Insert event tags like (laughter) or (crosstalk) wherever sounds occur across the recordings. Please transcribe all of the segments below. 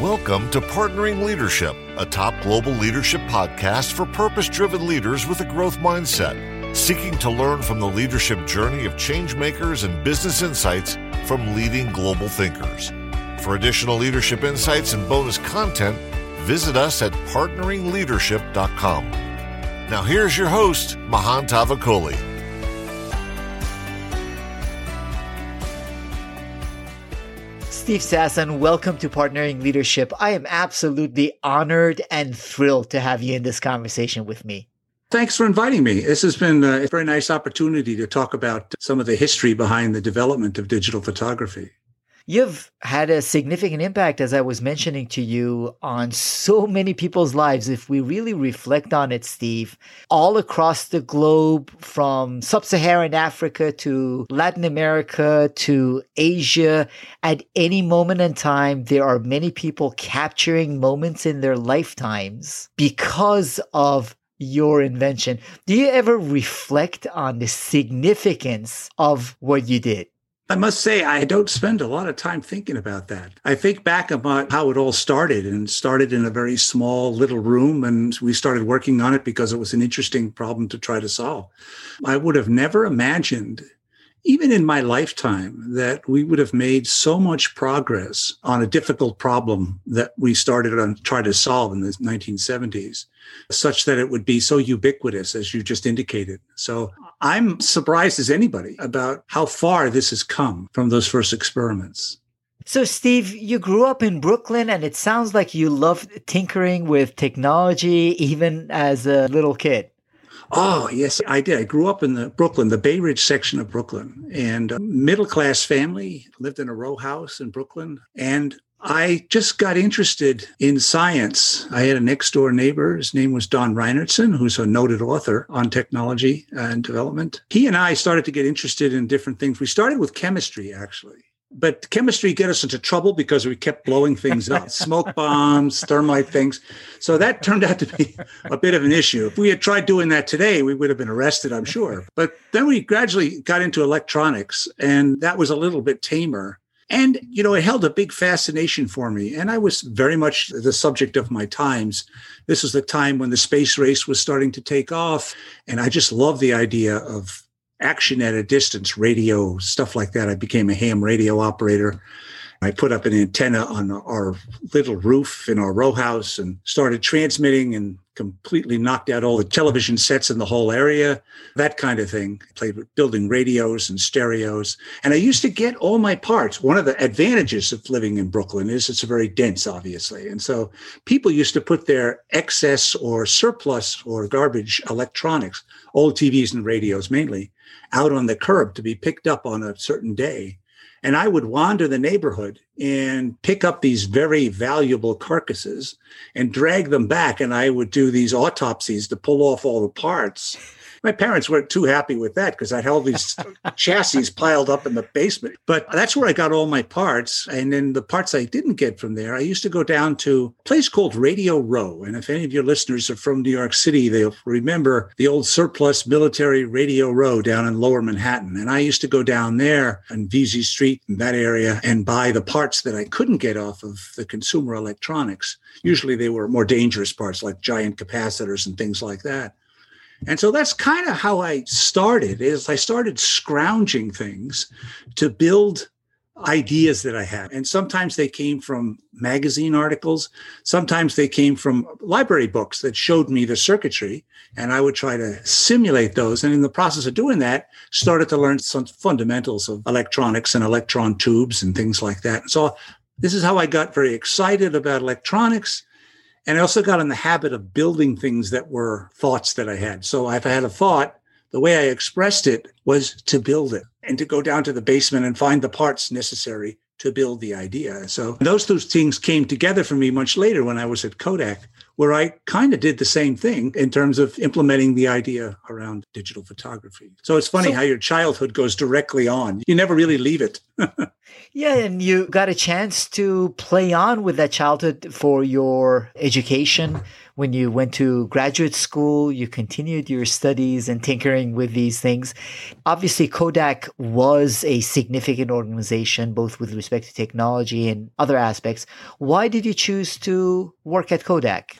Welcome to Partnering Leadership, a top global leadership podcast for purpose driven leaders with a growth mindset, seeking to learn from the leadership journey of change makers and business insights from leading global thinkers. For additional leadership insights and bonus content, visit us at partneringleadership.com. Now, here's your host, Mahan Tavakoli. Steve Sasson, welcome to Partnering Leadership. I am absolutely honored and thrilled to have you in this conversation with me. Thanks for inviting me. This has been uh, a very nice opportunity to talk about some of the history behind the development of digital photography. You've had a significant impact, as I was mentioning to you, on so many people's lives. If we really reflect on it, Steve, all across the globe, from sub Saharan Africa to Latin America to Asia, at any moment in time, there are many people capturing moments in their lifetimes because of your invention. Do you ever reflect on the significance of what you did? I must say, I don't spend a lot of time thinking about that. I think back about how it all started and started in a very small little room. And we started working on it because it was an interesting problem to try to solve. I would have never imagined, even in my lifetime, that we would have made so much progress on a difficult problem that we started on trying to solve in the 1970s, such that it would be so ubiquitous, as you just indicated. So I'm surprised as anybody about how far this has come from those first experiments. So, Steve, you grew up in Brooklyn, and it sounds like you loved tinkering with technology even as a little kid. Oh, yes, I did. I grew up in the Brooklyn, the Bay Ridge section of Brooklyn, and middle class family, lived in a row house in Brooklyn. And I just got interested in science. I had a next door neighbor. His name was Don Reinertsen, who's a noted author on technology and development. He and I started to get interested in different things. We started with chemistry, actually. But chemistry get us into trouble because we kept blowing things up, (laughs) smoke bombs, thermite things. So that turned out to be a bit of an issue. If we had tried doing that today, we would have been arrested, I'm sure. But then we gradually got into electronics, and that was a little bit tamer. And, you know, it held a big fascination for me. And I was very much the subject of my times. This was the time when the space race was starting to take off. And I just loved the idea of action at a distance, radio, stuff like that. I became a ham radio operator. I put up an antenna on our little roof in our row house and started transmitting and completely knocked out all the television sets in the whole area, that kind of thing. I played with building radios and stereos. And I used to get all my parts. One of the advantages of living in Brooklyn is it's very dense, obviously. And so people used to put their excess or surplus or garbage electronics, old TVs and radios mainly, out on the curb to be picked up on a certain day. And I would wander the neighborhood and pick up these very valuable carcasses and drag them back. And I would do these autopsies to pull off all the parts my parents weren't too happy with that because I had all these (laughs) chassis piled up in the basement. But that's where I got all my parts. And then the parts I didn't get from there, I used to go down to a place called Radio Row. And if any of your listeners are from New York City, they'll remember the old surplus military Radio Row down in lower Manhattan. And I used to go down there on Vesey Street in that area and buy the parts that I couldn't get off of the consumer electronics. Usually they were more dangerous parts like giant capacitors and things like that. And so that's kind of how I started is I started scrounging things to build ideas that I had. And sometimes they came from magazine articles. Sometimes they came from library books that showed me the circuitry. And I would try to simulate those. And in the process of doing that, started to learn some fundamentals of electronics and electron tubes and things like that. So this is how I got very excited about electronics and I also got in the habit of building things that were thoughts that I had. So if I had a thought, the way I expressed it was to build it and to go down to the basement and find the parts necessary to build the idea. So those two things came together for me much later when I was at Kodak where I kind of did the same thing in terms of implementing the idea around digital photography. So it's funny so, how your childhood goes directly on. You never really leave it. (laughs) yeah, and you got a chance to play on with that childhood for your education. When you went to graduate school, you continued your studies and tinkering with these things. Obviously, Kodak was a significant organization, both with respect to technology and other aspects. Why did you choose to work at Kodak?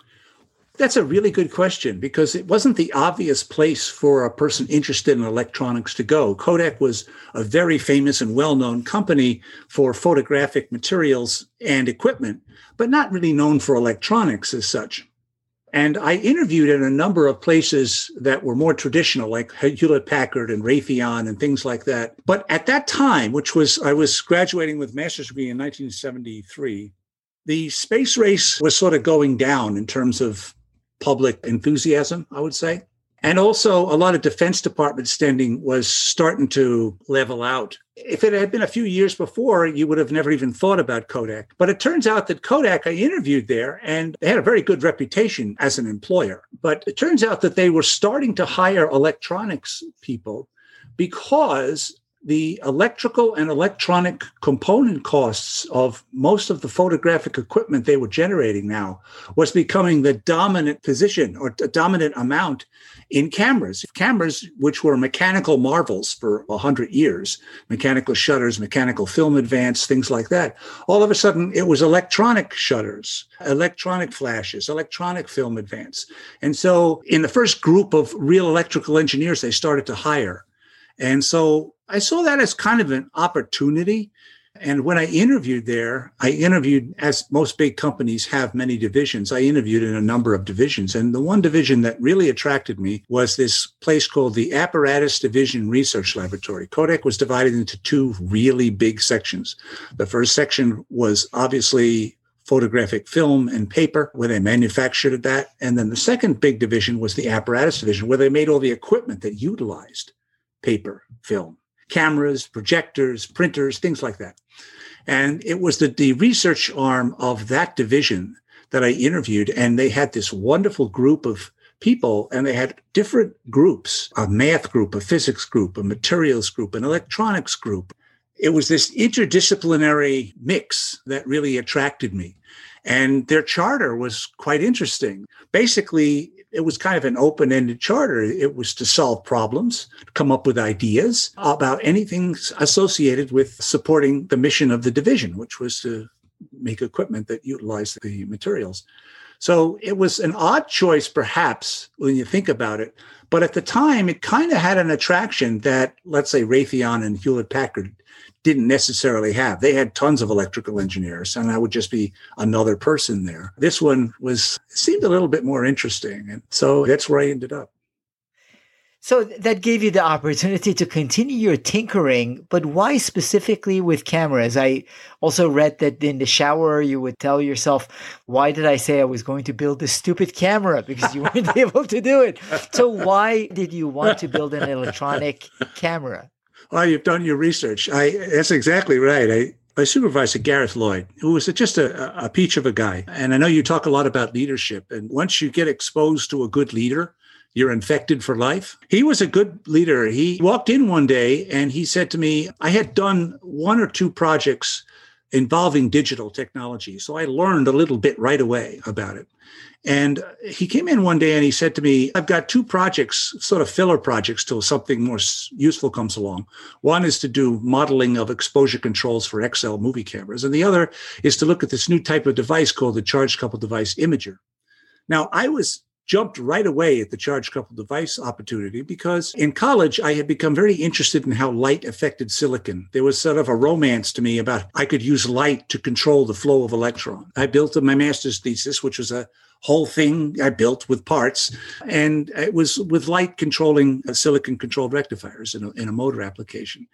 That's a really good question because it wasn't the obvious place for a person interested in electronics to go. Kodak was a very famous and well known company for photographic materials and equipment, but not really known for electronics as such. And I interviewed in a number of places that were more traditional, like Hewlett Packard and Raytheon and things like that. But at that time, which was, I was graduating with master's degree in 1973, the space race was sort of going down in terms of public enthusiasm, I would say. And also, a lot of Defense Department spending was starting to level out. If it had been a few years before, you would have never even thought about Kodak. But it turns out that Kodak, I interviewed there, and they had a very good reputation as an employer. But it turns out that they were starting to hire electronics people because the electrical and electronic component costs of most of the photographic equipment they were generating now was becoming the dominant position or dominant amount in cameras. Cameras, which were mechanical marvels for 100 years, mechanical shutters, mechanical film advance, things like that. All of a sudden, it was electronic shutters, electronic flashes, electronic film advance. And so, in the first group of real electrical engineers, they started to hire. And so I saw that as kind of an opportunity. And when I interviewed there, I interviewed, as most big companies have many divisions, I interviewed in a number of divisions. And the one division that really attracted me was this place called the Apparatus Division Research Laboratory. Kodak was divided into two really big sections. The first section was obviously photographic film and paper, where they manufactured that. And then the second big division was the apparatus division, where they made all the equipment that utilized paper, film, cameras, projectors, printers, things like that. And it was the, the research arm of that division that I interviewed. And they had this wonderful group of people and they had different groups a math group, a physics group, a materials group, an electronics group. It was this interdisciplinary mix that really attracted me. And their charter was quite interesting. Basically, it was kind of an open ended charter. It was to solve problems, come up with ideas about anything associated with supporting the mission of the division, which was to make equipment that utilized the materials. So it was an odd choice, perhaps, when you think about it. But at the time, it kind of had an attraction that, let's say, Raytheon and Hewlett Packard didn't necessarily have. They had tons of electrical engineers, and I would just be another person there. This one was seemed a little bit more interesting, and so that's where I ended up. So that gave you the opportunity to continue your tinkering, but why specifically with cameras? I also read that in the shower you would tell yourself, "Why did I say I was going to build this stupid camera?" (laughs) Because you weren't (laughs) able to do it. So why did you want to build an electronic camera? Well, you've done your research. I that's exactly right. I my supervisor, Gareth Lloyd, who was just a, a peach of a guy. And I know you talk a lot about leadership. And once you get exposed to a good leader, you're infected for life. He was a good leader. He walked in one day and he said to me, I had done one or two projects involving digital technology. So I learned a little bit right away about it. And he came in one day and he said to me, I've got two projects, sort of filler projects till something more useful comes along. One is to do modeling of exposure controls for XL movie cameras, and the other is to look at this new type of device called the charge coupled device imager. Now, I was jumped right away at the charge coupled device opportunity because in college I had become very interested in how light affected silicon. There was sort of a romance to me about I could use light to control the flow of electron. I built my master's thesis, which was a whole thing I built with parts, and it was with light controlling uh, silicon controlled rectifiers in a, in a motor application.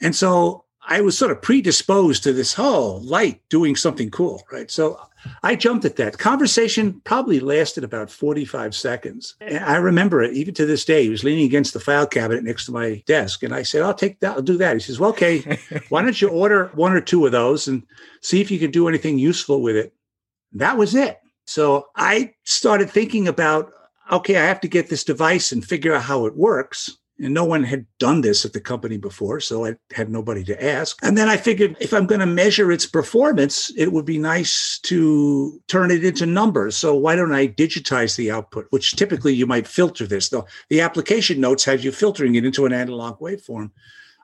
And so I was sort of predisposed to this whole light doing something cool, right? So I jumped at that. Conversation probably lasted about 45 seconds. And I remember it even to this day. He was leaning against the file cabinet next to my desk. And I said, I'll take that. I'll do that. He says, Well, okay, (laughs) why don't you order one or two of those and see if you can do anything useful with it? That was it. So I started thinking about okay, I have to get this device and figure out how it works. And no one had done this at the company before, so I had nobody to ask. And then I figured if I'm going to measure its performance, it would be nice to turn it into numbers. So why don't I digitize the output, which typically you might filter this, though the application notes had you filtering it into an analog waveform.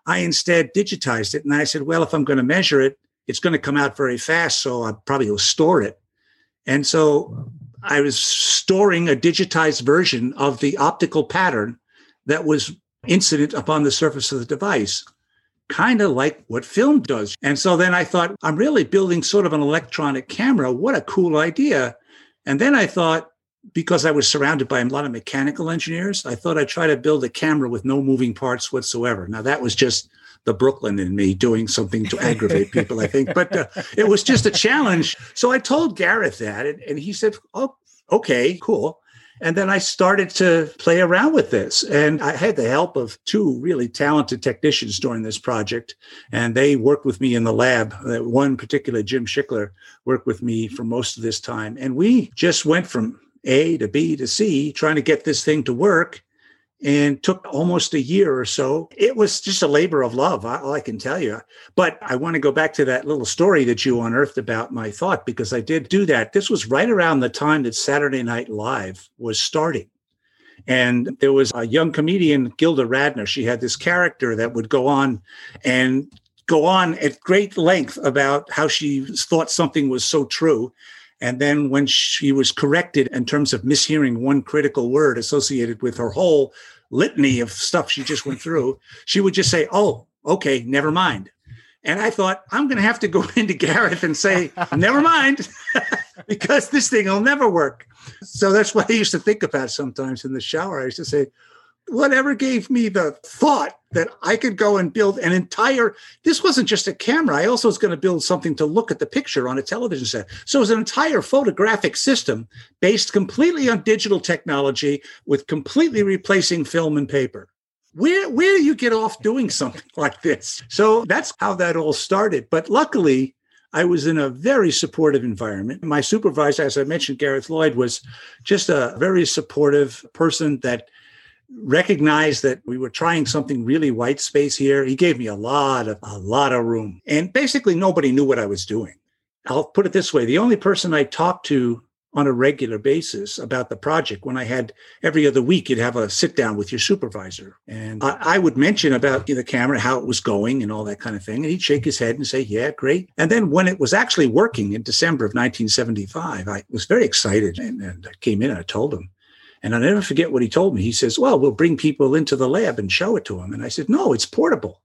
I instead digitized it and I said, well, if I'm going to measure it, it's going to come out very fast, so I probably will store it. And so I was storing a digitized version of the optical pattern that was incident upon the surface of the device, kind of like what film does. And so then I thought, I'm really building sort of an electronic camera. What a cool idea. And then I thought, because I was surrounded by a lot of mechanical engineers, I thought I'd try to build a camera with no moving parts whatsoever. Now, that was just the Brooklyn in me doing something to aggravate people, I think. But uh, it was just a challenge. So I told Gareth that, and, and he said, Oh, okay, cool. And then I started to play around with this. And I had the help of two really talented technicians during this project. And they worked with me in the lab. Uh, one particular, Jim Schueckler, worked with me for most of this time. And we just went from A to B to C, trying to get this thing to work and took almost a year or so. It was just a labor of love, all I can tell you. But I want to go back to that little story that you unearthed about my thought, because I did do that. This was right around the time that Saturday Night Live was starting. And there was a young comedian, Gilda Radner. She had this character that would go on and go on at great length about how she thought something was so true. And then when she was corrected in terms of mishearing one critical word associated with her whole litany of stuff she just went through, she would just say, Oh, okay, never mind. And I thought, I'm going to have to go (laughs) into Gareth and say, never mind, (laughs) because this thing will never work. So that's what I used to think about sometimes in the shower. I used to say, whatever gave me the thought that I could go and build an entire, this wasn't just a camera. I also was going to build something to look at the picture on a television set. So it was an entire photographic system based completely on digital technology with completely replacing film and paper. Where, where do you get off doing (laughs) something like this? So that's how that all started. But luckily, I was in a very supportive environment. My supervisor, as I mentioned, Gareth Lloyd, was just a very supportive person that recognized that we were trying something really white space here. He gave me a lot of a lot of room. And basically nobody knew what I was doing. I'll put it this way, the only person I talked to on a regular basis about the project when I had every other week, you'd have a sit down with your supervisor. And I, I, would mention about the camera, how it was going and all that kind of thing. And he'd shake his head and say, yeah, great. And then when it was actually working in December of 1975, I was very excited and, and I came in and I told him, and I'll never forget what he told me. He says, Well, we'll bring people into the lab and show it to them. And I said, No, it's portable.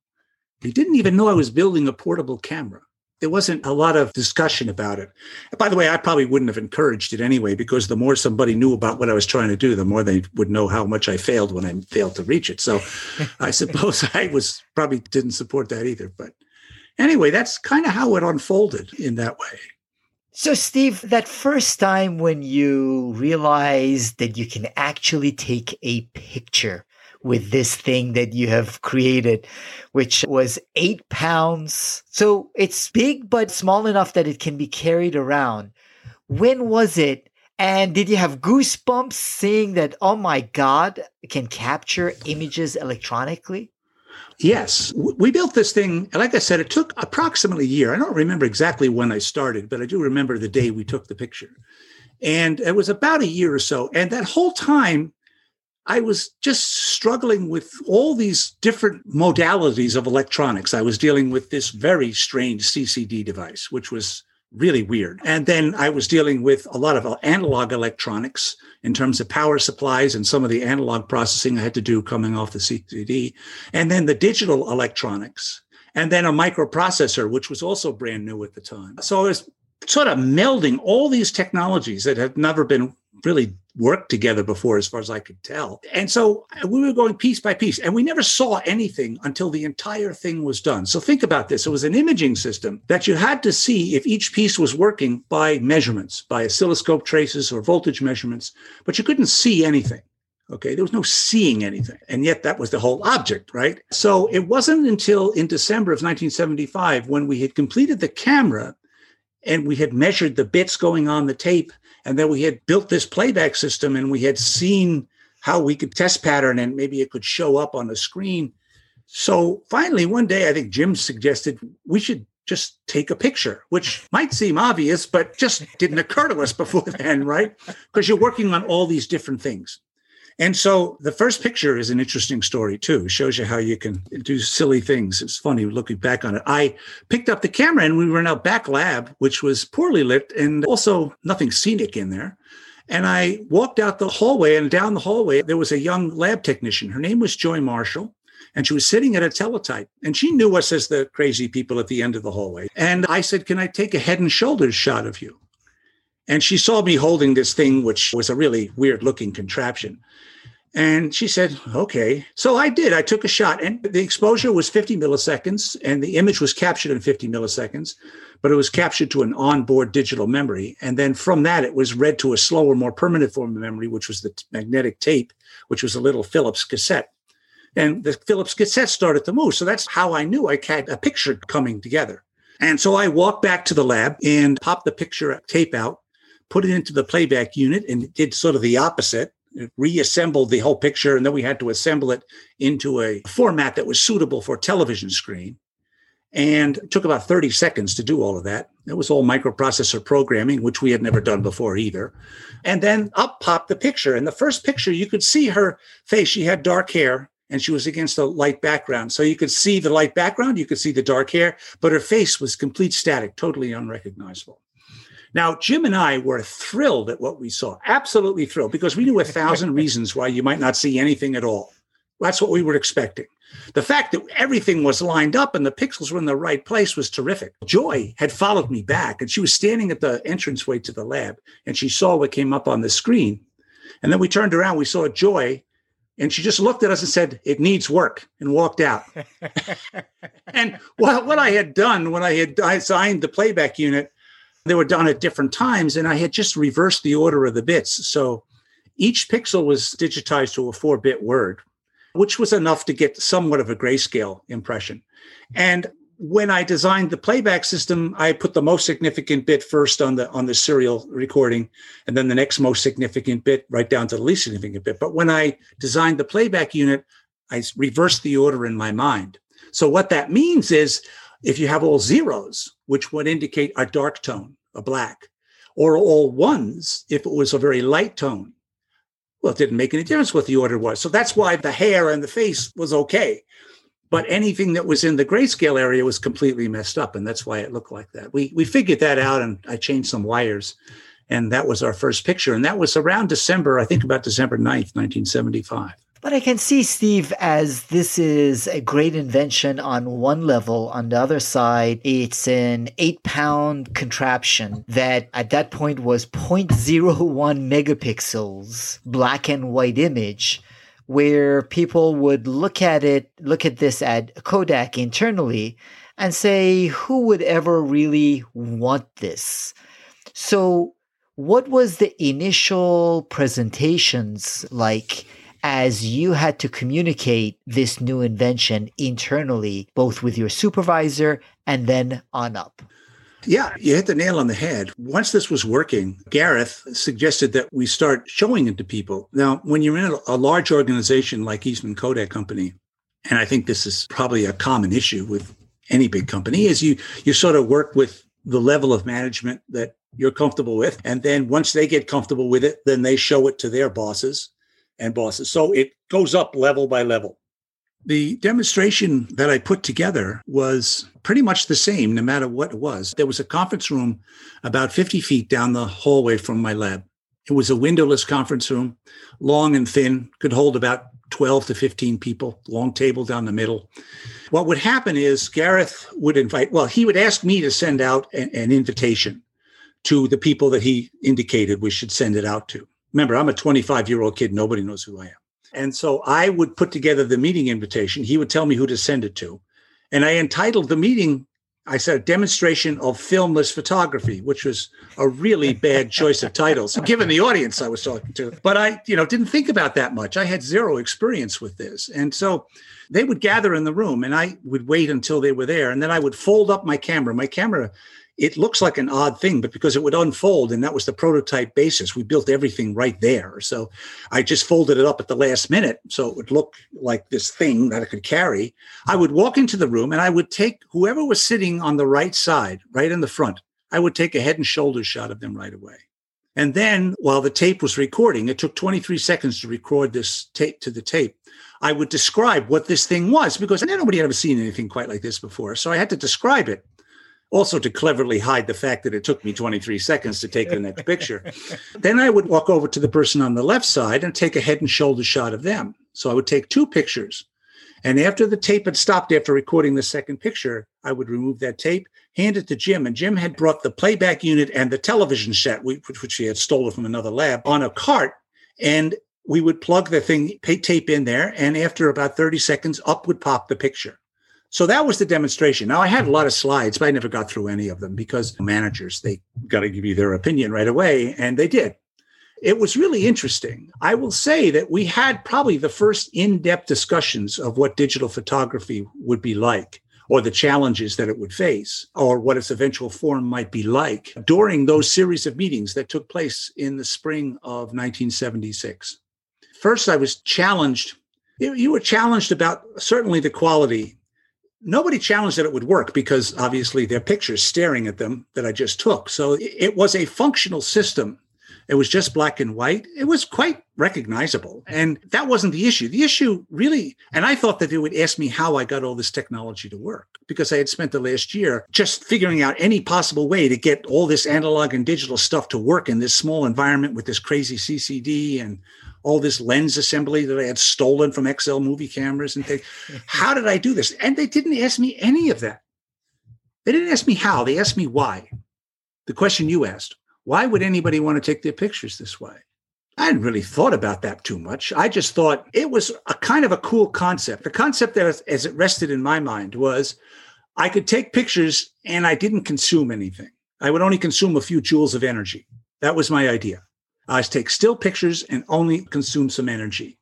He didn't even know I was building a portable camera. There wasn't a lot of discussion about it. By the way, I probably wouldn't have encouraged it anyway, because the more somebody knew about what I was trying to do, the more they would know how much I failed when I failed to reach it. So (laughs) I suppose I was probably didn't support that either. But anyway, that's kind of how it unfolded in that way. So, Steve, that first time when you realized that you can actually take a picture with this thing that you have created, which was eight pounds. So it's big, but small enough that it can be carried around. When was it? And did you have goosebumps seeing that, oh my God, can capture images electronically? Yes, we built this thing. Like I said, it took approximately a year. I don't remember exactly when I started, but I do remember the day we took the picture. And it was about a year or so. And that whole time, I was just struggling with all these different modalities of electronics. I was dealing with this very strange CCD device, which was really weird. And then I was dealing with a lot of analog electronics in terms of power supplies and some of the analog processing I had to do coming off the CCD, and then the digital electronics, and then a microprocessor, which was also brand new at the time. So I was sort of melding all these technologies that had never been really worked together before, as far as I could tell. And so uh, we were going piece by piece, and we never saw anything until the entire thing was done. So think about this it was an imaging system that you had to see if each piece was working by measurements, by oscilloscope traces or voltage measurements, but you couldn't see anything. Okay, there was no seeing anything. And yet that was the whole object, right? So it wasn't until in December of 1975 when we had completed the camera and we had measured the bits going on the tape. And then we had built this playback system and we had seen how we could test pattern and maybe it could show up on the screen. So finally, one day, I think Jim suggested we should just take a picture, which might seem obvious, but just didn't occur to us (laughs) before then, right? Because you're working on all these different things. And so the first picture is an interesting story too. It shows you how you can do silly things. It's funny looking back on it. I picked up the camera and we were in a back lab, which was poorly lit and also nothing scenic in there. And I walked out the hallway and down the hallway, there was a young lab technician. Her name was Joy Marshall. And she was sitting at a teletype and she knew us as the crazy people at the end of the hallway. And I said, Can I take a head and shoulders shot of you? And she saw me holding this thing, which was a really weird looking contraption. And she said, okay. So I did. I took a shot, and the exposure was 50 milliseconds, and the image was captured in 50 milliseconds, but it was captured to an onboard digital memory. And then from that, it was read to a slower, more permanent form of memory, which was the magnetic tape, which was a little Philips cassette. And the Philips cassette started to move. So that's how I knew I had a picture coming together. And so I walked back to the lab and popped the picture tape out, put it into the playback unit, and did sort of the opposite reassembled the whole picture and then we had to assemble it into a format that was suitable for television screen. And it took about 30 seconds to do all of that. It was all microprocessor programming which we had never done before either. And then up popped the picture and the first picture you could see her face. She had dark hair and she was against a light background. So you could see the light background you could see the dark hair but her face was complete static totally unrecognizable now, Jim and I were thrilled at what we saw, absolutely thrilled, because we knew a thousand (laughs) reasons why you might not see anything at all. That's what we were expecting. The fact that everything was lined up and the pixels were in the right place was terrific. Joy had followed me back and she was standing at the entranceway to the lab and she saw what came up on the screen. And then we turned around, we saw Joy, and she just looked at us and said, It needs work, and walked out. (laughs) and what, what I had done when I had designed the playback unit they were done at different times, and I had just reversed the order of the bits. So each pixel was digitized to a four bit word, which was enough to get somewhat of a grayscale impression. And when I designed the playback system, I put the most significant bit first on the on the serial recording, and then the next most significant bit right down to the least significant bit. But when I designed the playback unit, I reversed the order in my mind. So what that means is if you have all zeros, which would indicate a dark tone, a black, or all ones if it was a very light tone, well, it didn't make any difference what the order was. So that's why the hair and the face was okay. But anything that was in the grayscale area was completely messed up. And that's why it looked like that. We, we figured that out and I changed some wires. And that was our first picture. And that was around December, I think about December 9th, 1975. But I can see, Steve, as this is a great invention on one level. On the other side, it's an eight pound contraption that at that point was 0.01 megapixels, black and white image, where people would look at it, look at this at Kodak internally and say, who would ever really want this? So, what was the initial presentations like? As you had to communicate this new invention internally, both with your supervisor and then on up? Yeah, you hit the nail on the head. Once this was working, Gareth suggested that we start showing it to people. Now, when you're in a, large organization like Eastman Kodak Company, and I think this is probably a common issue with any big company, is you you sort of work with the level of management that you're comfortable with, and then once they get comfortable with it, then they show it to their bosses, and bosses. So it goes up level by level. The demonstration that I put together was pretty much the same, no matter what it was. There was a conference room about 50 feet down the hallway from my lab. It was a windowless conference room, long and thin, could hold about 12 to 15 people, long table down the middle. What would happen is Gareth would invite, well, he would ask me to send out an, an invitation to the people that he indicated we should send it out to. Remember, I'm a 25 year old kid. Nobody knows who I am. And so I would put together the meeting invitation. He would tell me who to send it to. And I entitled the meeting, I said, Demonstration of Filmless Photography, which was a really bad choice of titles, given the audience I was talking to. But I, you know, didn't think about that much. I had zero experience with this. And so they would gather in the room and I would wait until they were there. And then I would fold up my camera. My camera it looks like an odd thing, but because it would unfold and that was the prototype basis, we built everything right there. So I just folded it up at the last minute so it would look like this thing that I could carry. I would walk into the room and I would take whoever was sitting on the right side, right in the front, I would take a head and shoulders shot of them right away. And then while the tape was recording, it took 23 seconds to record this tape to the tape. I would describe what this thing was because nobody had ever seen anything quite like this before. So I had to describe it also to cleverly hide the fact that it took me 23 seconds to take the next picture. (laughs) then I would walk over to the person on the left side and take a head and shoulder shot of them. So I would take two pictures. And after the tape had stopped after recording the second picture, I would remove that tape, hand it to Jim. And Jim had brought the playback unit and the television set, which he had stolen from another lab, on a cart. And we would plug the thing, tape in there. And after about 30 seconds, up would pop the picture. So that was the demonstration. Now I had a lot of slides, but I never got through any of them because managers, they got to give you their opinion right away. And they did. It was really interesting. I will say that we had probably the first in depth discussions of what digital photography would be like, or the challenges that it would face, or what its eventual form might be like during those series of meetings that took place in the spring of 1976. First, I was challenged. You were challenged about certainly the quality nobody challenged that it would work because obviously there are pictures staring at them that I just took. So it was a functional system. It was just black and white. It was quite recognizable. And that wasn't the issue. The issue really, and I thought that they would ask me how I got all this technology to work because I had spent the last year just figuring out any possible way to get all this analog and digital stuff to work in this small environment with this crazy CCD and all this lens assembly that I had stolen from XL movie cameras and things. (laughs) how did I do this? And they didn't ask me any of that. They didn't ask me how, they asked me why. The question you asked why would anybody want to take their pictures this way? I hadn't really thought about that too much. I just thought it was a kind of a cool concept. The concept that, as it rested in my mind, was I could take pictures and I didn't consume anything. I would only consume a few joules of energy. That was my idea. I take still pictures and only consume some energy.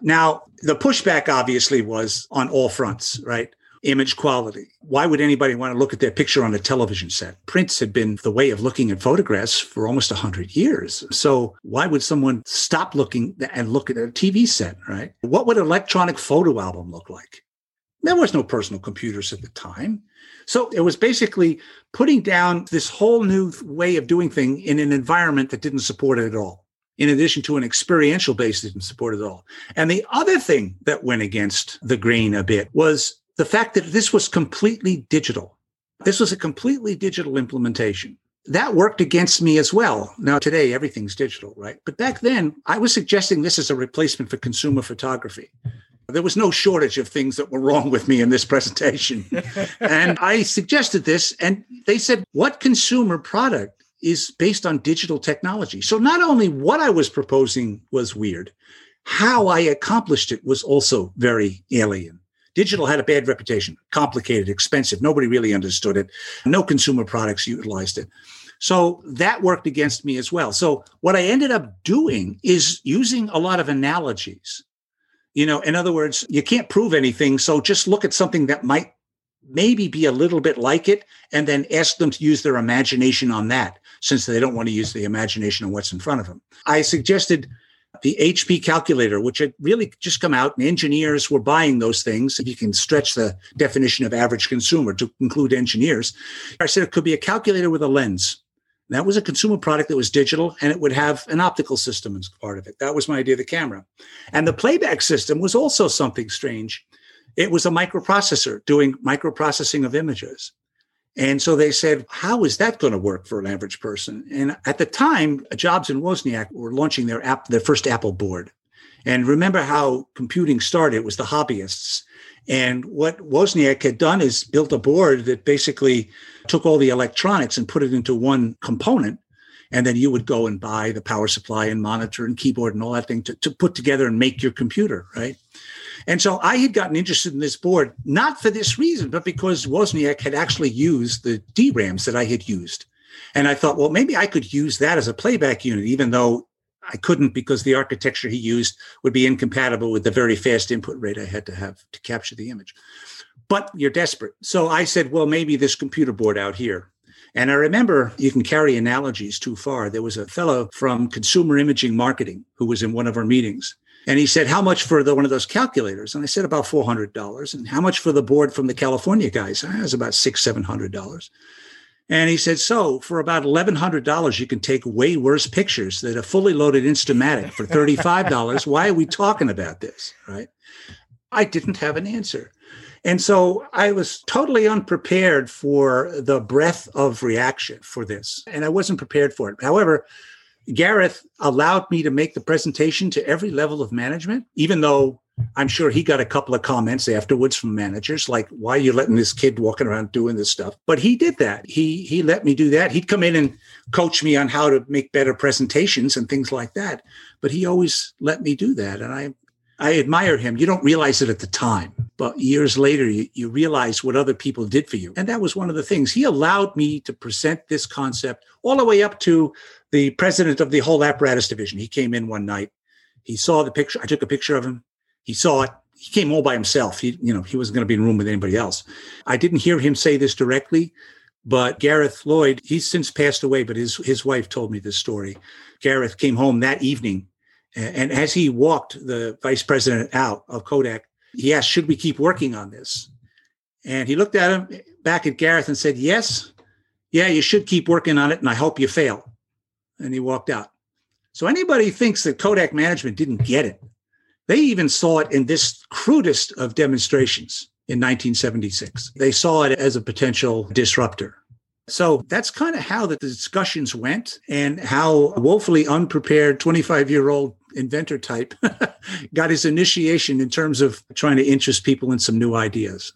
Now, the pushback obviously was on all fronts, right? Image quality. Why would anybody want to look at their picture on a television set? Prints had been the way of looking at photographs for almost 100 years. So, why would someone stop looking and look at a TV set, right? What would an electronic photo album look like? There was no personal computers at the time. So it was basically putting down this whole new way of doing thing in an environment that didn't support it at all. In addition to an experiential base that didn't support it at all. And the other thing that went against the grain a bit was the fact that this was completely digital. This was a completely digital implementation. That worked against me as well. Now, today, everything's digital, right? But back then, I was suggesting this as a replacement for consumer photography. There was no shortage of things that were wrong with me in this presentation. (laughs) and I suggested this, and they said, What consumer product is based on digital technology? So not only what I was proposing was weird, how I accomplished it was also very alien. Digital had a bad reputation, complicated, expensive. Nobody really understood it. No consumer products utilized it. So that worked against me as well. So what I ended up doing is using a lot of analogies you know, in other words, you can't prove anything. So just look at something that might maybe be a little bit like it and then ask them to use their imagination on that since they don't want to use the imagination on what's in front of them. I suggested the HP calculator, which had really just come out, and engineers were buying those things. If you can stretch the definition of average consumer to include engineers, I said it could be a calculator with a lens. That was a consumer product that was digital and it would have an optical system as part of it. That was my idea of the camera. And the playback system was also something strange. It was a microprocessor doing microprocessing of images. And so they said, how is that going to work for an average person? And at the time, Jobs and Wozniak were launching their app, their first Apple board. And remember how computing started it was the hobbyists. And what Wozniak had done is built a board that basically took all the electronics and put it into one component. And then you would go and buy the power supply and monitor and keyboard and all that thing to, to put together and make your computer, right? And so I had gotten interested in this board, not for this reason, but because Wozniak had actually used the DRAMs that I had used. And I thought, well, maybe I could use that as a playback unit, even though I couldn't because the architecture he used would be incompatible with the very fast input rate I had to have to capture the image. But you're desperate. So I said, well, maybe this computer board out here. And I remember you can carry analogies too far. There was a fellow from consumer imaging marketing who was in one of our meetings. And he said, How much for the, one of those calculators? And I said, About $400. And how much for the board from the California guys? It was about six, $700. And he said, So for about $1,100, you can take way worse pictures than a fully loaded Instamatic for $35. Why are we talking about this? Right. I didn't have an answer. And so I was totally unprepared for the breadth of reaction for this. And I wasn't prepared for it. However, Gareth allowed me to make the presentation to every level of management, even though I'm sure he got a couple of comments afterwards from managers like, why are you letting this kid walking around doing this stuff? But he did that. He he let me do that. He'd come in and coach me on how to make better presentations and things like that. But he always let me do that. And I I admire him. You don't realize it at the time, but years later, you, you realize what other people did for you. And that was one of the things. He allowed me to present this concept all the way up to the president of the whole apparatus division. He came in one night. He saw the picture. I took a picture of him. He saw it. He came all by himself. He, you know, he wasn't going to be in a room with anybody else. I didn't hear him say this directly, but Gareth Lloyd, he's since passed away, but his, his wife told me this story. Gareth came home that evening. And as he walked the vice president out of Kodak, he asked, Should we keep working on this? And he looked at him back at Gareth and said, Yes, yeah, you should keep working on it. And I hope you fail. And he walked out. So anybody thinks that Kodak management didn't get it, they even saw it in this crudest of demonstrations in 1976. They saw it as a potential disruptor. So that's kind of how the discussions went and how woefully unprepared 25 year old inventor type (laughs) got his initiation in terms of trying to interest people in some new ideas.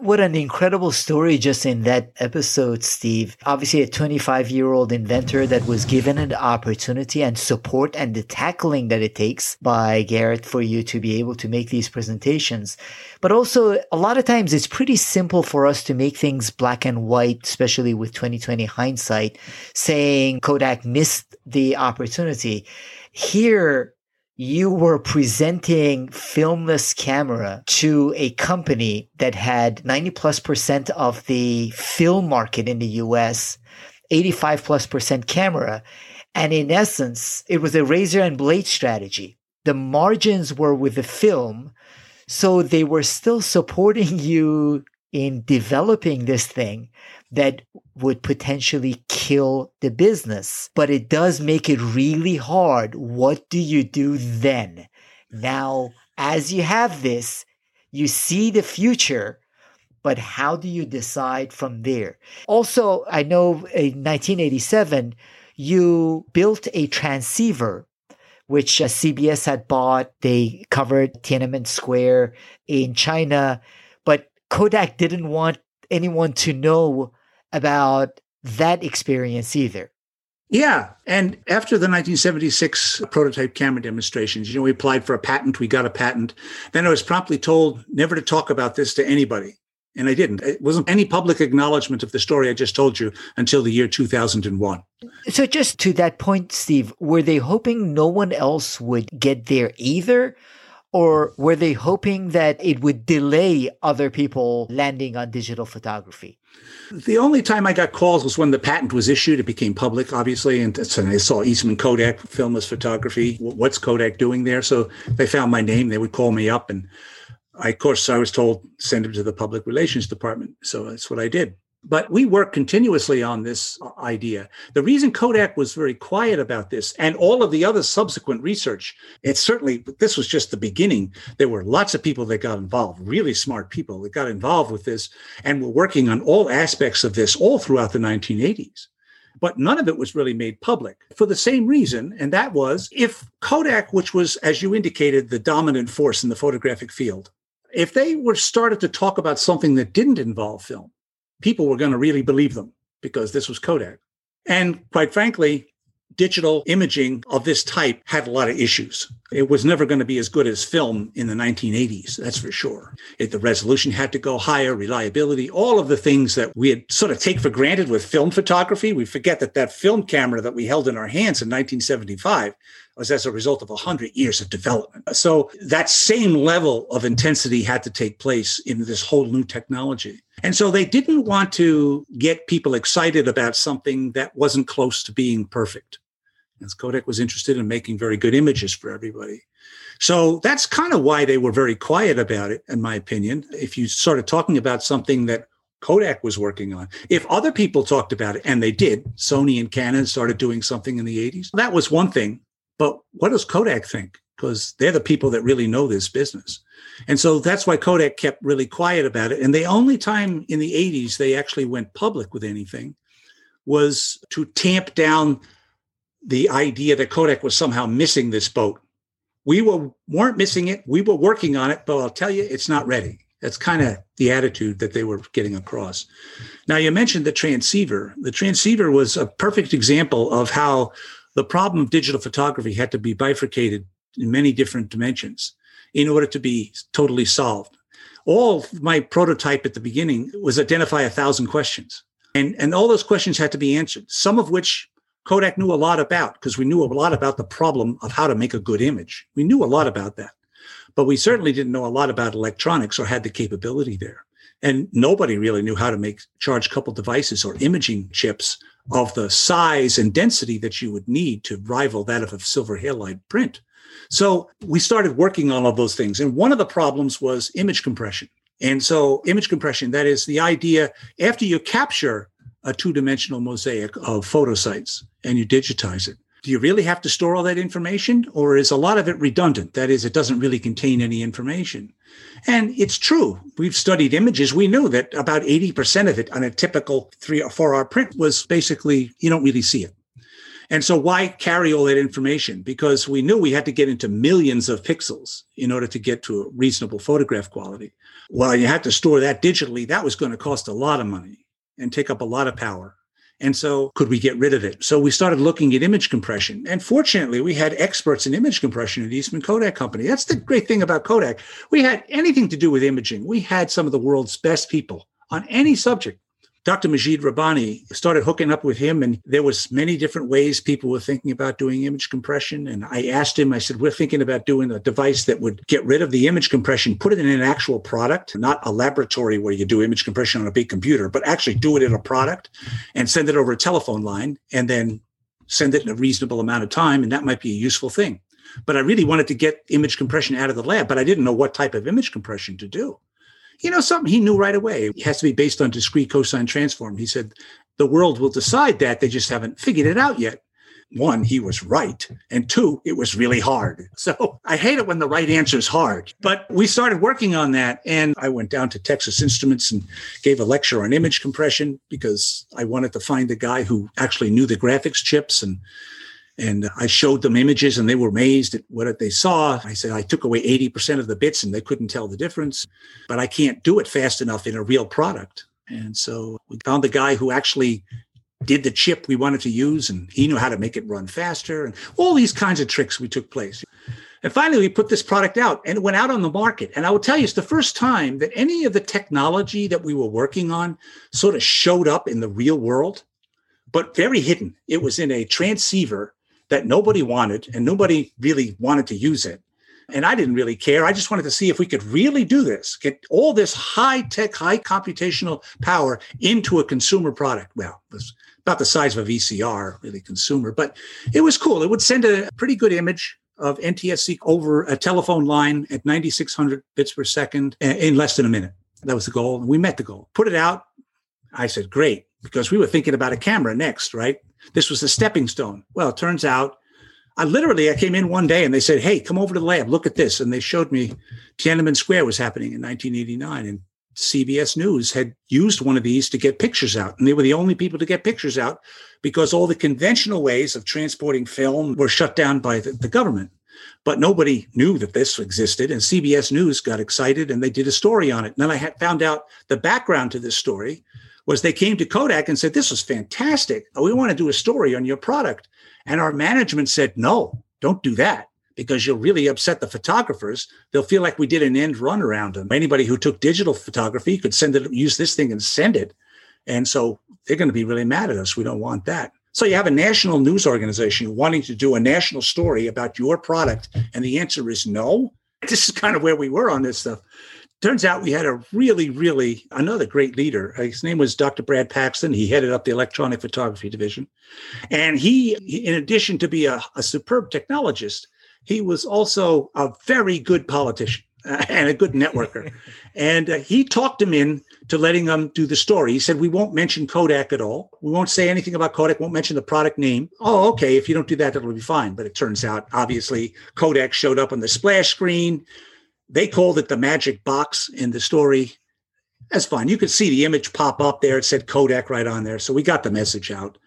What an incredible story just in that episode, Steve. Obviously, a 25 year old inventor that was given an opportunity and support and the tackling that it takes by Gareth for you to be able to make these presentations. But also, a lot of times it's pretty simple for us to make things black and white, especially with 2020 hindsight, saying Kodak missed the opportunity. Here, you were presenting filmless camera to a company that had 90 plus percent of the film market in the US, 85 plus percent camera. And in essence, it was a razor and blade strategy. The margins were with the film. So they were still supporting (laughs) you in developing this thing that would potentially kill the business. But it does make it really hard. What do you do then? Now, as you have this, you see the future, but how do you decide from there? Also, I know in 1987, you built a transceiver which uh, CBS had bought. They covered Tiananmen Square in China, but Kodak didn't want anyone to know about that experience either. Yeah. And after the 1976 prototype camera demonstrations, you know, we applied for a patent, we got a patent. Then I was promptly told never to talk about this to anybody. And I didn't. It wasn't any public acknowledgement of the story I just told you until the year 2001. So, just to that point, Steve, were they hoping no one else would get there either? Or were they hoping that it would delay other people landing on digital photography? The only time I got calls was when the patent was issued. It became public, obviously, and so they saw Eastman Kodak filmless photography. What's Kodak doing there? So they found my name. They would call me up, and I, of course, I was told send him to the public relations department. So that's what I did. But we worked continuously on this uh, idea. The reason Kodak was very quiet about this and all of the other subsequent research, it certainly, this was just the beginning. There were lots of people that got involved, really smart people that got involved with this and were working on all aspects of this all throughout the 1980s. But none of it was really made public for the same reason. And that was if Kodak, which was, as you indicated, the dominant force in the photographic field, if they were started to talk about something that didn't involve film, people were going to really believe them because this was Kodak. And quite frankly, digital imaging of this type had a lot of issues. It was never going to be as good as film in the 1980s, that's for sure. It, the resolution had to go higher, reliability, all of the things that we had sort of take for granted with film photography. We forget that that film camera that we held in our hands in 1975 was as a result of 100 years of development. So that same level of intensity had to take place in this whole new technology. And so they didn't want to get people excited about something that wasn't close to being perfect. As Kodak was interested in making very good images for everybody. So that's kind of why they were very quiet about it, in my opinion. If you started talking about something that Kodak was working on, if other people talked about it, and they did, Sony and Canon started doing something in the 80s, that was one thing. But what does Kodak think? Because they're the people that really know this business. And so that's why Kodak kept really quiet about it. And the only time in the 80s they actually went public with anything was to tamp down the idea that Kodak was somehow missing this boat. We were, weren't missing it. We were working on it, but I'll tell you, it's not ready. That's kind of the attitude that they were getting across. Now, you mentioned the transceiver. The transceiver was a perfect example of how the problem of digital photography had to be bifurcated in many different dimensions in order to be totally solved. All my prototype at the beginning was identify a thousand questions. And, and all those questions had to be answered, some of which Kodak knew a lot about because we knew a lot about the problem of how to make a good image. We knew a lot about that, but we certainly didn't know a lot about electronics or had the capability there. And nobody really knew how to make charge coupled devices or imaging chips of the size and density that you would need to rival that of a silver halide print. So we started working on all those things. And one of the problems was image compression. And so image compression, that is the idea after you capture a two dimensional mosaic of photo sites and you digitize it, do you really have to store all that information or is a lot of it redundant? That is, it doesn't really contain any information. And it's true. We've studied images. We knew that about 80% of it on a typical three or four hour print was basically, you don't really see it. And so why carry all that information? Because we knew we had to get into millions of pixels in order to get to a reasonable photograph quality. Well, you had to store that digitally. That was going to cost a lot of money and take up a lot of power. And so could we get rid of it? So we started looking at image compression. And fortunately, we had experts in image compression at Eastman Kodak Company. That's the great thing about Kodak. We had anything to do with imaging. We had some of the world's best people on any subject Dr. Majid Rabbani started hooking up with him, and there was many different ways people were thinking about doing image compression. And I asked him, I said, "We're thinking about doing a device that would get rid of the image compression, put it in an actual product, not a laboratory where you do image compression on a big computer, but actually do it in a product and send it over a telephone line, and then send it in a reasonable amount of time, and that might be a useful thing." But I really wanted to get image compression out of the lab, but I didn't know what type of image compression to do you know, something he knew right away. It has to be based on discrete cosine transform. He said, the world will decide that. They just haven't figured it out yet. One, he was right. And two, it was really hard. (laughs) So I hate it when the right answer is hard. But we started working on that. And I went down to Texas Instruments and gave a lecture on image compression because I wanted to find a guy who actually knew the graphics chips and and I showed them images and they were amazed at what they saw. I said, I took away 80% of the bits and they couldn't tell the difference, but I can't do it fast enough in a real product. And so we found the guy who actually did the chip we wanted to use and he knew how to make it run faster and all these kinds of tricks we took place. And finally, we put this product out and it went out on the market. And I will tell you, it's the first time that any of the technology that we were working on sort of showed up in the real world, but very hidden. It was in a transceiver that nobody wanted and nobody really wanted to use it. And I didn't really care. I just wanted to see if we could really do this, get all this high tech, high computational power into a consumer product. Well, it was about the size of a VCR, really consumer, but it was cool. It would send a pretty good image of NTSC over a telephone line at 9,600 bits per second in less than a minute. That was the goal. And we met the goal. Put it out. I said, great, because we were thinking about a camera next, right? This was the stepping stone. Well, it turns out I literally I came in one day and they said, "Hey, come over to the lab, look at this." And they showed me Tiananmen Square was happening in 1989 and CBS News had used one of these to get pictures out. And they were the only people to get pictures out because all the conventional ways of transporting film were shut down by the, the government. But nobody knew that this existed. And CBS News got excited and they did a story on it. And then I had found out the background to this story was they came to Kodak and said, This is fantastic. Uh, we want to do a story on your product. And our management said, No, don't do that because you'll really upset the photographers. They'll feel like we did an end run around them. Anybody who took digital photography could send it, use this thing and send it. And so they're going to be really mad at us. We don't want that. So you have a national news organization wanting to do a national story about your product. And the answer is no. This is kind of where we were on this stuff. Turns out we had a really, really another great leader. Uh, his name was Dr. Brad Paxton. He headed up the electronic photography division. And he, in addition to be a, a superb technologist, he was also a very good politician and a good networker. (laughs) and uh, he talked him in to letting them do the story. He said, We won't mention Kodak at all. We won't say anything about Kodak, won't mention the product name. Oh, okay. If you don't do that, that'll be fine. But it turns out, obviously, Kodak showed up on the splash screen. They called it the magic box in the story. That's fine. You could see the image pop up there. It said Kodak right on there. So we got the message out.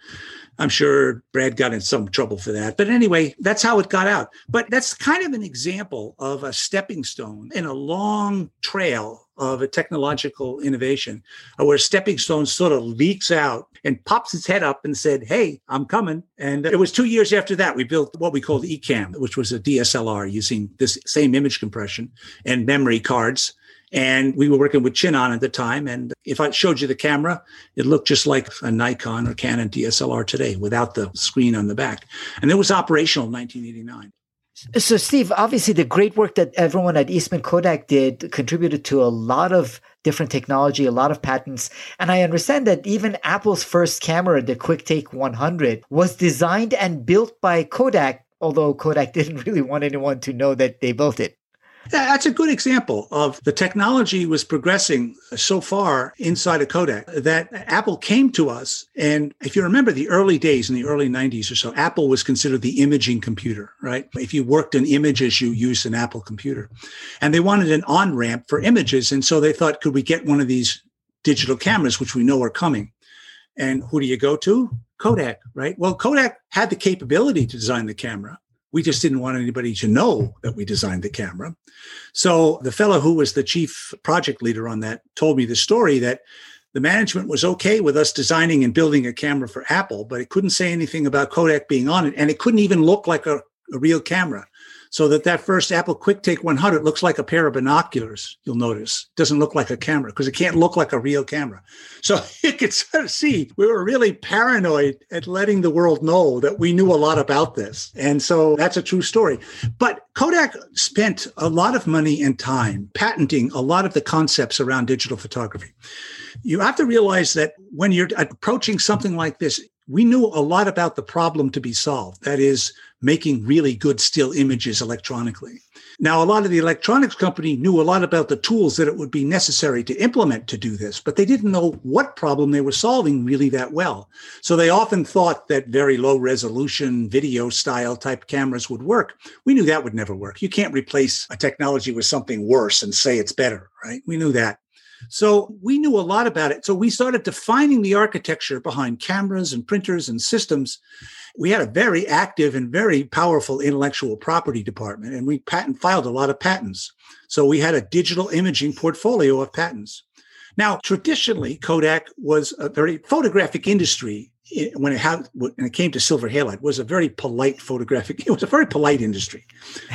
I'm sure Brad got in some trouble for that. But anyway, that's how it got out. But that's kind of an example of a stepping stone in a long trail of a technological innovation uh, where stepping stone sort of leaks out and pops its head up and said, Hey, I'm coming. And it was two years after that, we built what we called ECAM which was a DSLR using this same image compression and memory cards and we were working with Chinon at the time. And if I showed you the camera, it looked just like a Nikon or Canon DSLR today without the screen on the back. And it was operational in 1989. So, Steve, obviously, the great work that everyone at Eastman Kodak did contributed to a lot of different technology, a lot of patents. And I understand that even Apple's first camera, the QuickTake 100, was designed and built by Kodak, although Kodak (laughs) didn't really want anyone to know that they built it. That's a good example of the technology was progressing so far inside of Kodak that Apple came to us. And if you remember the early days in the early 90s or so, Apple was considered the imaging computer, right? If you worked in images, you used an Apple computer. And they wanted an on ramp for images. And so they thought, could we get one of these digital cameras, which we know are coming? And who do you go to? Kodak, right? Well, Kodak had the capability to design the camera we just didn't want anybody to know that we designed the camera. So the fellow who was the chief project leader on that told me the story that the management was okay with us designing and building a camera for Apple, but it couldn't say anything about Kodak being on it. And it couldn't even look like a, a real camera so that that first Apple QuickTake 100 looks like a pair of binoculars. You'll notice it doesn't look like a camera because it can't look like a real camera. (laughs) So you can sort of see we were really paranoid at letting the world know that we knew a lot about this, and so that's a true story. But Kodak spent a lot of money and time patenting a lot of the concepts around digital photography. You have to realize that when you're approaching something like this, we knew a lot about the problem to be solved. That is, making really good still images electronically. Now, a lot of the electronics company knew a lot about the tools that it would be necessary to implement to do this, but they didn't know what problem they were solving really that well. So they often thought that very low resolution video style type cameras would work. We knew that would never work. You can't replace a technology with something worse and say it's better, right? We knew that. So we knew a lot about it. So we started defining the architecture behind cameras and printers and systems. We had a very active and very powerful intellectual property department, and we patent filed a lot of patents. So we had a digital imaging portfolio of patents. Now, traditionally, Kodak was a very photographic industry eh, when it had when it came to silver halide was a very polite photographic (laughs) it was a very polite industry.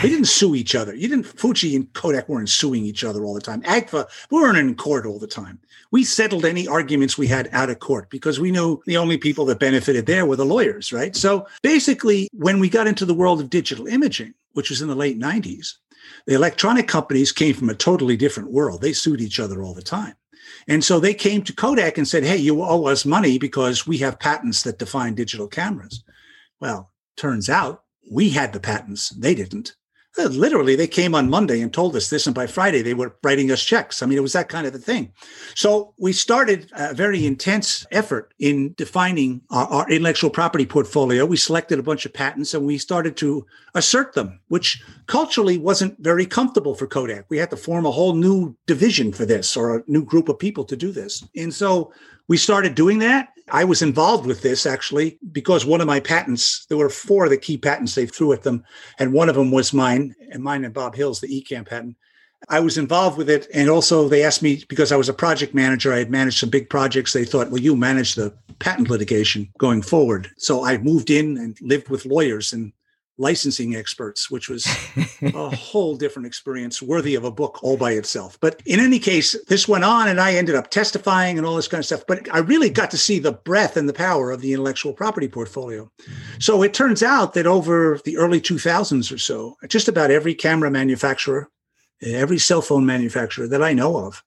They (laughs) didn't sue each other. You didn't fuji and kodak weren't suing each other all the time. Agfa we weren't in court all the time. We settled any arguments we had out of court because we knew the only people that benefited there were the lawyers right? So basically when we got into the world of digital imaging which was in the late 90s the electronic companies came from a totally different world. They sued each other all the time and so they came to Kodak and said, Hey, you owe us money because we have patents that define digital cameras. Well, turns out we had the patents, they didn't. Uh, literally, they came on Monday and told us this, and by Friday, they were writing us checks. I mean, it was that kind of a thing. So we started a very intense effort in defining our, our, intellectual property portfolio. We selected a bunch of patents and we started to assert them, which culturally wasn't very comfortable for Kodak. We had to form a whole new division for this or a new group of people to do this. And so we started doing that. I was involved with this actually because one of my patents, there were four of the key patents they threw at them, and one of them was mine, and mine and Bob Hill's, the ECAM patent. I was involved with it. And also, they asked me because I was a project manager, I had managed some big projects. They thought, well, you manage the patent litigation going forward. So I moved in and lived with lawyers and licensing experts, which was (laughs) a whole different experience worthy of a book all by itself. But in any case, this went on and I ended up testifying and all this kind of stuff. But I really got to see the breadth and the power of the intellectual property portfolio. So it turns out that over the early 2000s or so, just about every camera manufacturer every cell phone manufacturer that I know of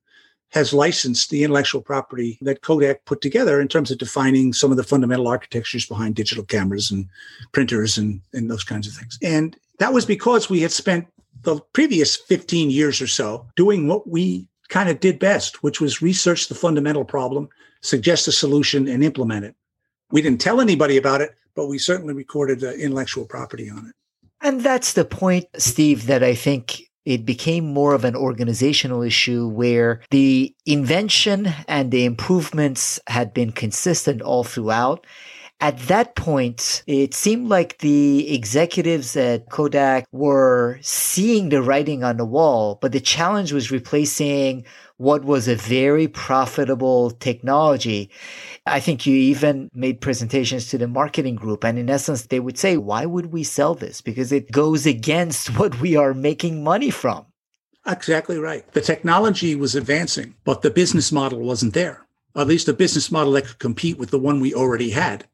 has licensed the intellectual property that Kodak put together in terms of defining some of the fundamental architectures behind digital cameras and printers and, and those kinds of things. And that was because we had spent the previous 15 years or so doing what we kind of did best, which was research the fundamental problem, suggest a solution, and implement it. We didn't tell anybody about it, but we certainly recorded intellectual property on it. And that's the point, Steve, that I think it became more of an organizational issue where the invention and the improvements had been consistent all throughout. At that point, it seemed like the executives at Kodak were seeing the writing on the wall, but the challenge was replacing what was a very profitable technology. I think you even made presentations to the marketing group. And in essence, they would say, why would we sell this? Because it goes against (laughs) what we are making money from. Exactly right. The technology was advancing, but the business model wasn't there. At least a business model that could compete with the one we already had.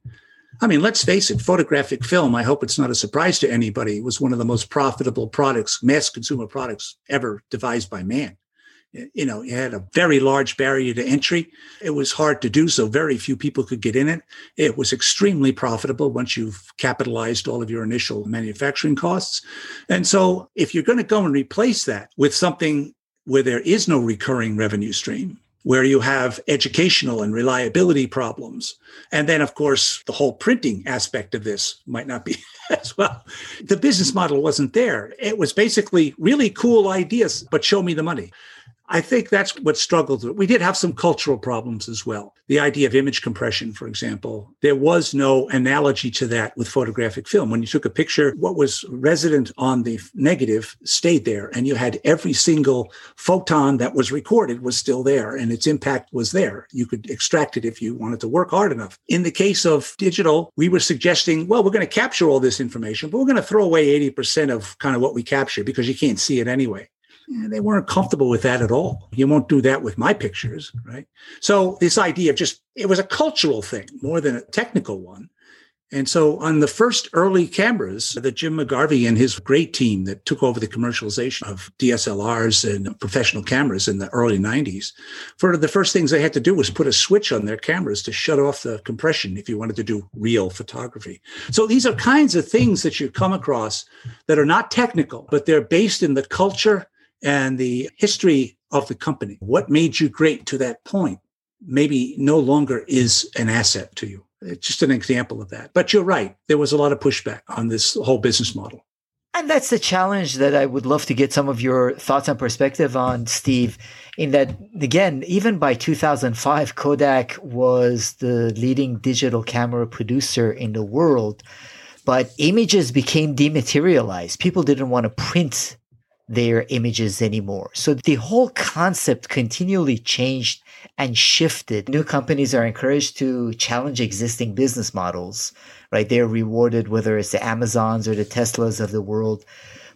I mean, let's face it, photographic film, I hope it's not a surprise to anybody, was one of the most profitable products, mass consumer products ever devised by man. You know, it had a very large barrier to entry. It was hard to do so. Very few people could get in it. It was extremely profitable once you've capitalized all of your initial manufacturing costs. And so, if you're going to go and replace that with something where there is no recurring revenue stream, where you have educational and reliability problems. And then, of course, the whole printing aspect of this might not be (laughs) as well. The business model wasn't there. It was basically really cool ideas, but show me the money. I think that's what struggled. With. We did have some cultural problems as well. The idea of image compression, for example, there was no analogy to that with photographic film. When you took a picture, what was resident on the negative stayed there, and you had every single photon that was recorded was still there, and its impact was there. You could extract it if you wanted to work hard enough. In the case of digital, we were suggesting, well, we're going to capture all this information, but we're going to throw away 80% of kind of what we capture because you can't see it anyway they weren't comfortable with that at all. You won't do that with my pictures, right? So this idea of just it was a cultural thing more than a technical one. And so on the first early cameras that Jim McGarvey and his great team that took over the commercialization of DSLRs and professional cameras in the early 90s, for the first things they had to do was put a switch on their cameras to shut off the compression if you wanted to do real photography. So these are kinds of things that you come across that are not technical, but they're based in the culture and the history of the company. What made you great to that point maybe no longer is an asset to you. It's just an example of that. But you're right. There was a lot of pushback on this whole business model. And that's the challenge that I would love to get some of your thoughts and perspective on, Steve. In that, again, even by 2005, Kodak was the leading digital camera producer in the world, but images became dematerialized. People didn't want to print their images anymore. So the whole concept continually changed and shifted. New companies are encouraged to challenge existing business models, right? They're rewarded, whether it's the Amazons or the Teslas of the world.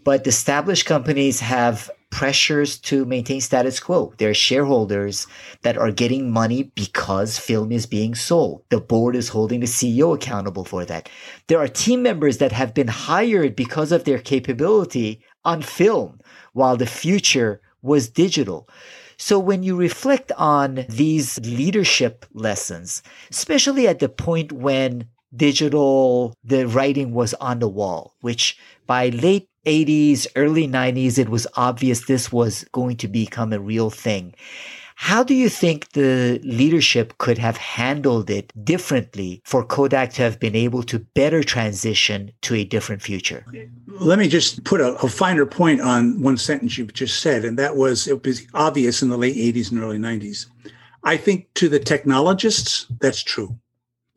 But established companies have pressures to maintain status quo. There are shareholders that are getting money because film is being sold. The board is holding the CEO accountable for that. There are team members that have been hired because of their capability on film while the future was digital. So when you reflect on these leadership lessons, especially at the point when digital, the writing was on the wall, which by late 80s, early 90s, it was obvious this was going to become a real thing. How do you think the leadership could have handled it differently for Kodak to have been able to better transition to a different future? Let me just put a, a, finer point on one sentence you just said, and that was it was obvious in the late 80s and early 90s. I think to the technologists, that's true.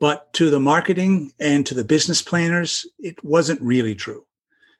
But to the marketing and to the business planners, it wasn't really true.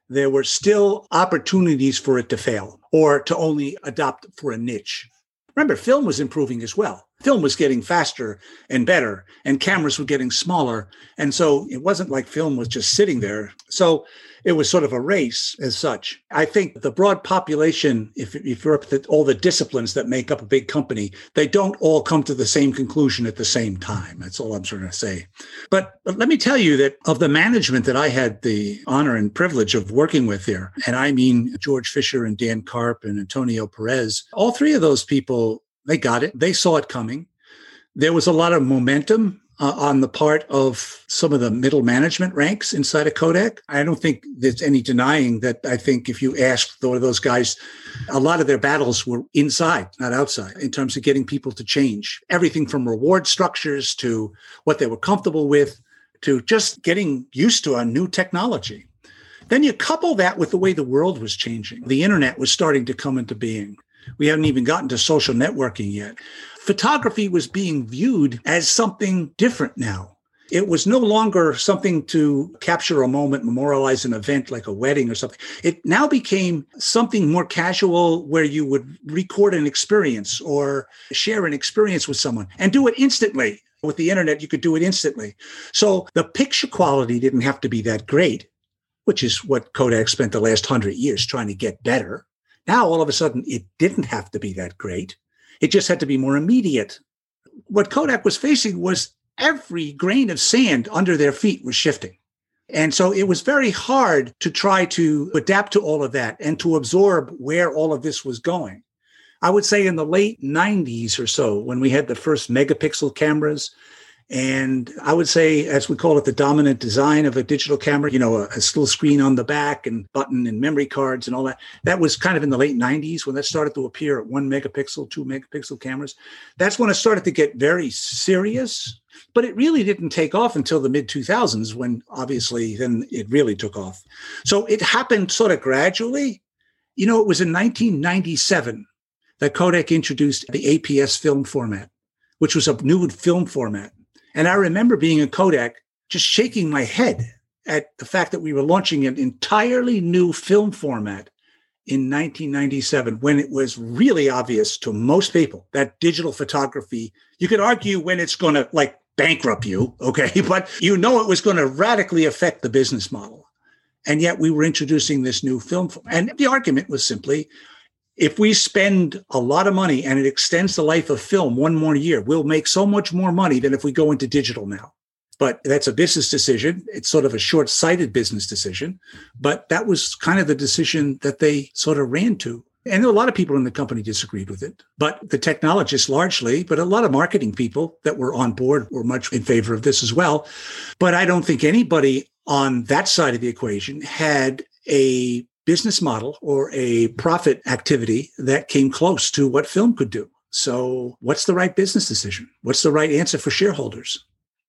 There were still opportunities for it to fail or to only adopt for a niche. Remember, film was improving as well. film was getting faster and better and cameras were getting smaller and so it wasn't like film was just sitting there so it was sort of a race as such i think the broad population if, if you're up to all the disciplines that make up a big company they don't all come to the same conclusion at the same time that's all i'm trying to say but, but let me tell you that of the management that i had the honor and privilege of working with there and i mean george fisher and dan Carp and antonio perez all three of those people they got it. They saw it coming. There was a lot of momentum uh, on the part of some of the middle management ranks inside of Kodak. I don't think there's any denying that. I think if you asked those guys, a lot of their battles were inside, not outside, in terms of getting people to change everything from reward structures to what they were comfortable with to just getting used to a new technology. Then you couple that with the way the world was changing. The internet was starting to come into being. We haven't even gotten to social networking yet. Photography was being viewed as something different now. It was no longer something to capture a moment, memorialize an event like a wedding or something. It now became something more casual where you would record an experience or share an experience with someone and do it instantly. With the internet, you could do it instantly. So the picture quality didn't have to be that great, which is what Kodak spent the last hundred years trying to get better. Now, all of a sudden, it didn't have to be that great. It just had to be more immediate. What Kodak was facing was every grain of sand under their feet was shifting. And so it was very hard to try to adapt to all of that and to absorb where all of this was going. I would say in the late 90s or so, when we had the first megapixel cameras, and I would say, as we call it, the dominant design of a digital camera, you know, a, a little screen on the back and button and memory cards and all that. That was kind of in the late 90s when that started to appear at one megapixel, two megapixel cameras. That's when it started to get very serious. But it really didn't take off until the mid 2000s when obviously then it really took off. So it happened sort of gradually. You know, it was in 1997 that Kodak introduced the APS film format, which was a new film format and I remember being in Kodak just shaking my head at the fact that we were launching an entirely new film format in 1997 when it was really obvious to most people that digital photography, you could argue when it's going to like bankrupt you, okay, (laughs) but you know it was going to radically affect the business model. And yet we were introducing this new film. And the argument was simply if we spend a lot of money and it extends the life of film one more year, we'll make so much more money than if we go into digital now. But that's a business decision. It's sort of a short sighted business decision. But that was kind of the decision that they sort of ran to. And a lot of people in the company disagreed with it, but the technologists largely, but a lot of marketing people that were on board were much in favor of this as well. But I don't think anybody on that side of the equation had a business model or a profit activity that came close to what film could do. So, what's the right business decision? What's the right answer for shareholders?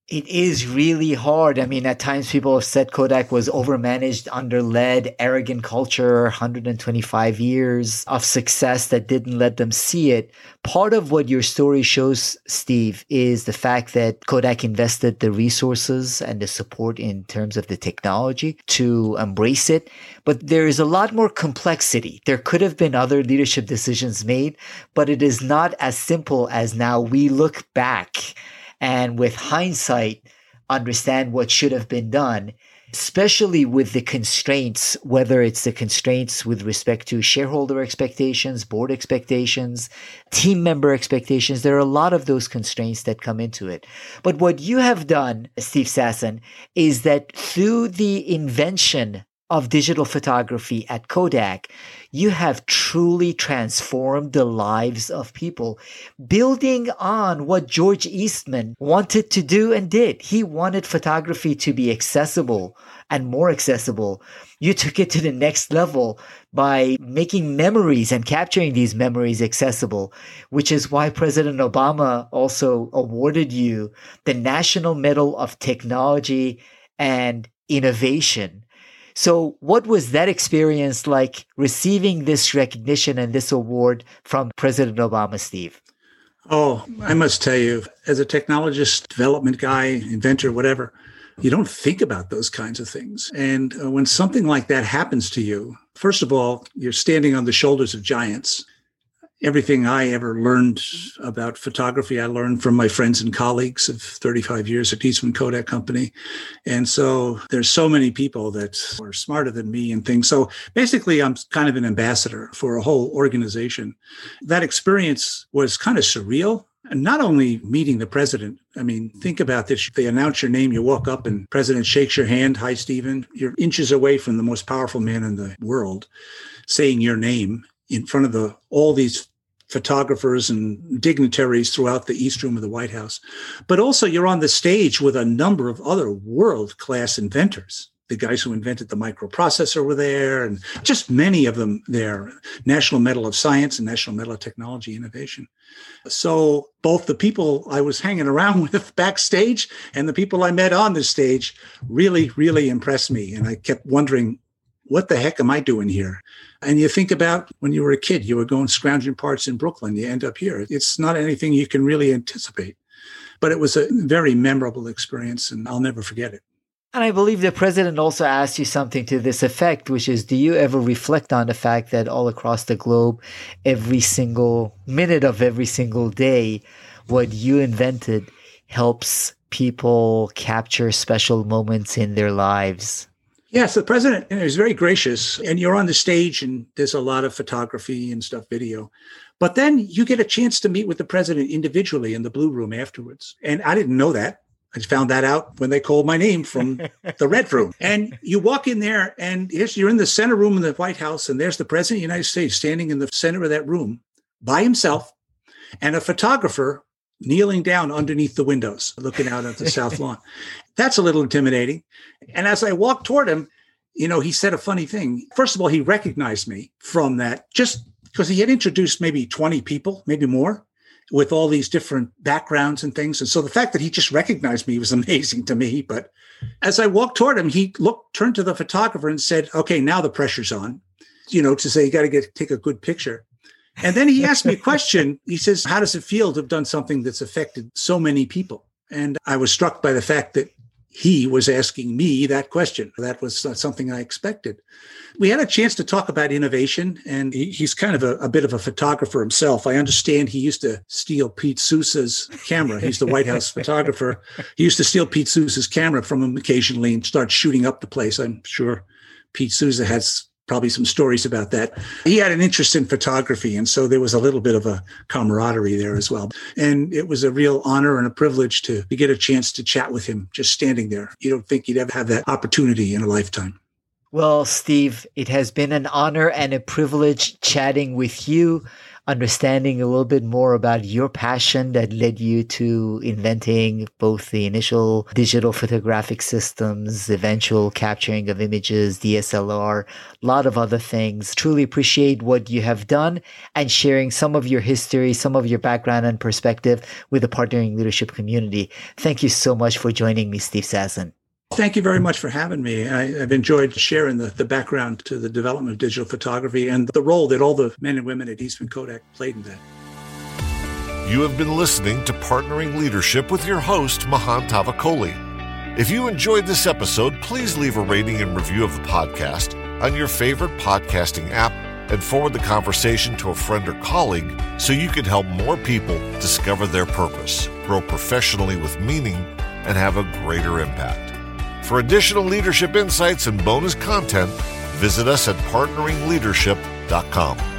It is really hard. I mean, at times people have said Kodak was overmanaged, under-led, arrogant culture, 125 years of success that didn't let them see it. Part of what your story shows, Steve, is the fact that Kodak invested the resources and the support in terms of the technology to embrace it. But there is a lot more complexity. There could have been other leadership decisions made, but it is not as simple as now we look back and with hindsight, understand what should have been done, especially with the constraints, whether it's the constraints with respect to shareholder expectations, board expectations, team member expectations. There are a lot of those constraints that come into it. But what you have done, Steve Sasson, is that through the invention of digital photography at Kodak, you have truly transformed the lives of people, building on what George Eastman wanted to do and did. He wanted photography to be accessible and more accessible. You took it to the next level by making memories and capturing these memories accessible, which is why President Obama also awarded you the National Medal of Technology and Innovation so, what was that experience like receiving this recognition and this award from President Obama, Steve? Oh, I must tell you, as a technologist, development guy, inventor, whatever, you don't think about those kinds of things. And uh, when something like that happens to you, first of all, you're standing on the shoulders of giants. Everything I ever learned about photography, I learned from my friends and colleagues of 35 years at Eastman Kodak Company. And so there's so many people that are smarter than me and things. So basically, I'm kind of an ambassador for a whole organization. That experience was kind of surreal. And not only meeting the president, I mean, think about this. They announce your name, you walk up, and president shakes your hand. Hi, Stephen. You're inches away from the most powerful man in the world saying your name in front of the all these photographers and dignitaries throughout the East Room of the White House. But also, you're on the stage with a number of other world class inventors. The guys who invented the microprocessor were there, and just many of them there. National Medal of Science and National Medal of Technology Innovation. So, both the people I was hanging around (laughs) with backstage and the people I met on the stage really, really impressed me. And I kept wondering, what the heck am I doing here? And you think about when you were a kid, you were going scrounging parts in Brooklyn, you end up here. It's not anything you can really anticipate. But it was a very memorable experience, and I'll never forget it. And I believe the president also asked you something to this effect, which is Do you ever reflect on the fact that all across the globe, every single minute of every single day, what you invented helps people capture special moments in their lives? Yes, the president is very gracious, and you're on the stage, and there's a lot of photography and stuff, video. But then you get a chance to meet with the president individually in the blue room afterwards. And I didn't know that. I found that out when they called my name from (laughs) the red room. And you walk in there, and you're in the center room in the White House, and there's the president of the United States standing in the center of that room by himself, and a photographer kneeling down underneath the windows, looking out at the south (laughs) lawn. That's a little intimidating. And as I walked toward him, you know, he said a funny thing. First of all, he recognized me from that just because he had introduced maybe 20 people, maybe more, with all these different backgrounds and things. And so the fact that he just recognized me was (laughs) amazing to me. But as I walked toward him, he looked, turned to the photographer and said, Okay, now the pressure's on, you know, to say you got to get take a good picture. And then he asked me a question. (laughs) He says, How does it feel to have done something that's affected so many people? And I was struck by the fact that he was asking me that question. That was something I expected. We had a chance to talk about innovation, and he's kind of a, a, bit of a photographer himself. I understand he used to steal Pete Souza's camera. He's the White House (laughs) photographer. He used to steal Pete Souza's camera from him occasionally and start shooting up the place. I'm sure Pete Souza has probably some stories about that. He had an interest in photography, and so there was a little bit of a camaraderie there as well. And it was a real honor and a privilege to, to get a chance to chat with him just standing there. You don't think you'd ever have that opportunity in a lifetime. Well, Steve, it has been an honor and a privilege chatting with you understanding a little bit more about your passion that led you to inventing both the initial digital photographic systems, eventual capturing of images, DSLR, a lot of other things. Truly appreciate what you have done and sharing some of your history, some of your background and perspective with the partnering leadership community. Thank you so much for joining me, Steve Sasson. Thank you very much for having me. I, have enjoyed sharing the, the background to the development of digital photography and the role that all the men and women at Eastman Kodak played in that. You have been listening to Partnering Leadership with your host, Mahan Tavakoli. If you enjoyed this episode, please leave a rating and review of the podcast on your favorite podcasting app and forward the conversation to a friend or colleague so you can help more people discover their purpose, grow professionally with meaning, and have a greater impact. For additional leadership insights and bonus content, visit us at partneringleadership.com.